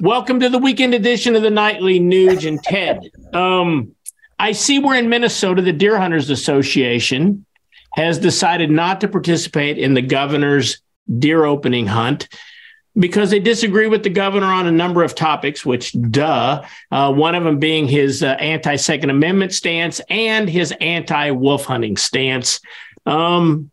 Welcome to the weekend edition of the Nightly Nuge and Ted. Um, I see we're in Minnesota. The Deer Hunters Association has decided not to participate in the governor's deer opening hunt because they disagree with the governor on a number of topics, which, duh, uh, one of them being his uh, anti Second Amendment stance and his anti wolf hunting stance. Um,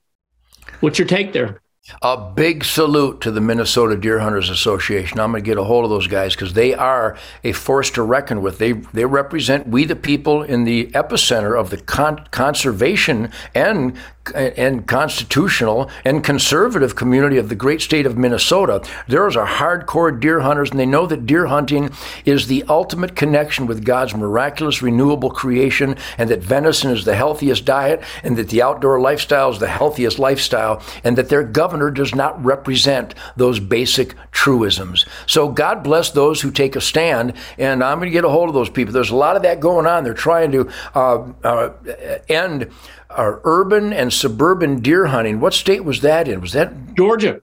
what's your take there? A big salute to the Minnesota Deer Hunters Association. I'm going to get a hold of those guys because they are a force to reckon with. They they represent we the people in the epicenter of the con- conservation and and constitutional and conservative community of the great state of Minnesota. Those are hardcore deer hunters, and they know that deer hunting is the ultimate connection with God's miraculous renewable creation, and that venison is the healthiest diet, and that the outdoor lifestyle is the healthiest lifestyle, and that their governor does not represent those basic truisms. So God bless those who take a stand, and I'm going to get a hold of those people. There's a lot of that going on. They're trying to uh, uh, end our urban and suburban deer hunting. What state was that in? Was that Georgia?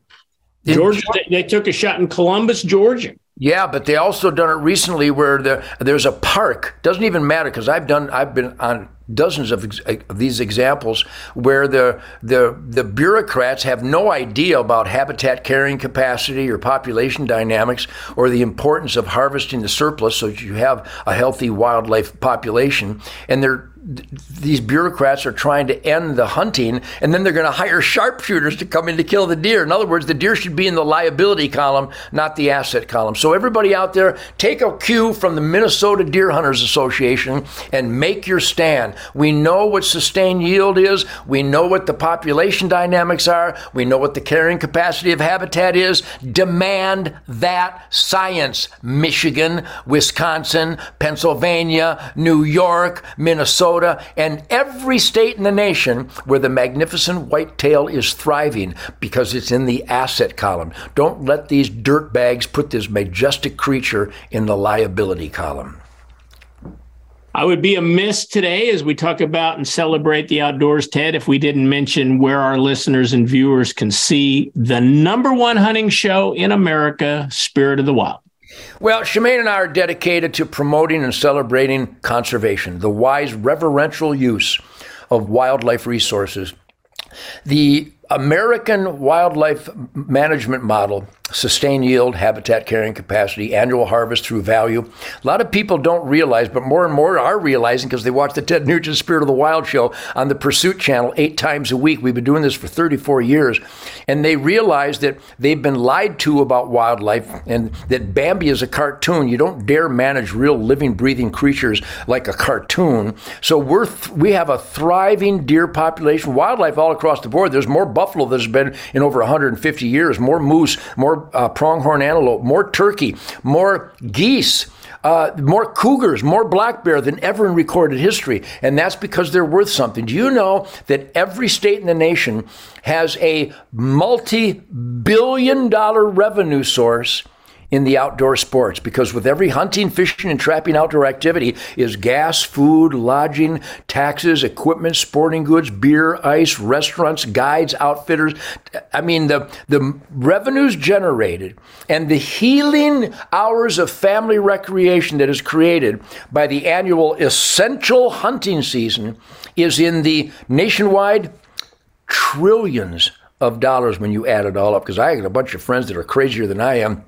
In Georgia, they, they took a shot in Columbus, Georgia. Yeah, but they also done it recently where the, there's a park. Doesn't even matter because I've done I've been on dozens of, eh, of, these examples where the, the the bureaucrats have no idea about habitat carrying capacity or population dynamics or the importance of harvesting the surplus so that you have a healthy wildlife population and they're these bureaucrats are trying to end the hunting and then they're going to hire sharpshooters to come in to kill the deer. In other words, the deer should be in the liability column, not the asset column. So, everybody out there, take a cue from the Minnesota Deer Hunters Association and make your stand. We know what sustained yield is, we know what the population dynamics are, we know what the carrying capacity of habitat is. Demand that science. Michigan, Wisconsin, Pennsylvania, New York, Minnesota. Minnesota, and every state in the nation where the magnificent whitetail is thriving because it's in the asset column. Don't let these dirt bags put this majestic creature in the liability column. I would be amiss today as we talk about and celebrate the outdoors, Ted, if we didn't mention where our listeners and viewers can see the number one hunting show in America, Spirit of the Wild. Well, Shemane and I are dedicated to promoting and celebrating conservation, the wise, reverential use of wildlife resources. The American wildlife management model sustained yield, habitat carrying capacity, annual harvest through value. A lot of people don't realize, but more and more are realizing because they watch the Ted Nugent Spirit of the Wild show on the Pursuit channel eight times a week. We've been doing this for 34 years. And they realize that they've been lied to about wildlife and that Bambi is a cartoon. You don't dare manage real living, breathing creatures like a cartoon. So we're th- we have a thriving deer population, wildlife all across the board. There's more buffalo that's been in over 150 years, more moose, more uh, pronghorn antelope, more turkey, more geese. Uh, more cougars, more black bear than ever in recorded history. And that's because they're worth something. Do you know that every state in the nation has a multi billion dollar revenue source in the outdoor sports because with every hunting, fishing, and trapping outdoor activity is gas, food, lodging, taxes, equipment, sporting goods, beer, ice, restaurants, guides, outfitters. I mean, the, the revenues generated and the healing hours of family recreation that is created by the annual essential hunting season is in the nationwide trillions of dollars when you add it all up. Because I got a bunch of friends that are crazier than I am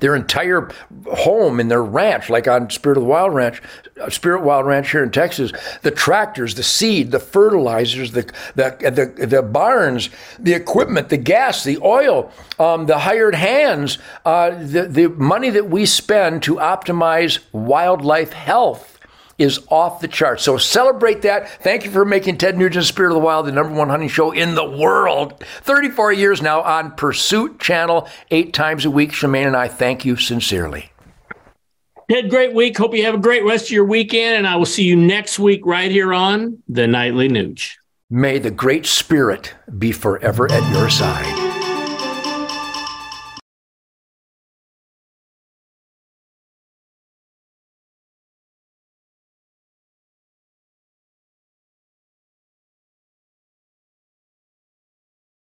their entire home in their ranch, like on Spirit of the Wild Ranch, uh, Spirit Wild Ranch here in Texas, the tractors, the seed, the fertilizers, the the the, the barns, the equipment, the gas, the oil, um, the hired hands, uh, the the money that we spend to optimize wildlife health is off the charts. So celebrate that. Thank you for making Ted Nugent's Spirit of the Wild the number one hunting show in the world. 34 years now on Pursuit Channel, eight times a week. Shemane and I thank you sincerely. Ted, great week. Hope you have a great rest of your weekend, and I will see you next week right here on the Nightly Nuge. May the Great Spirit be forever at your side.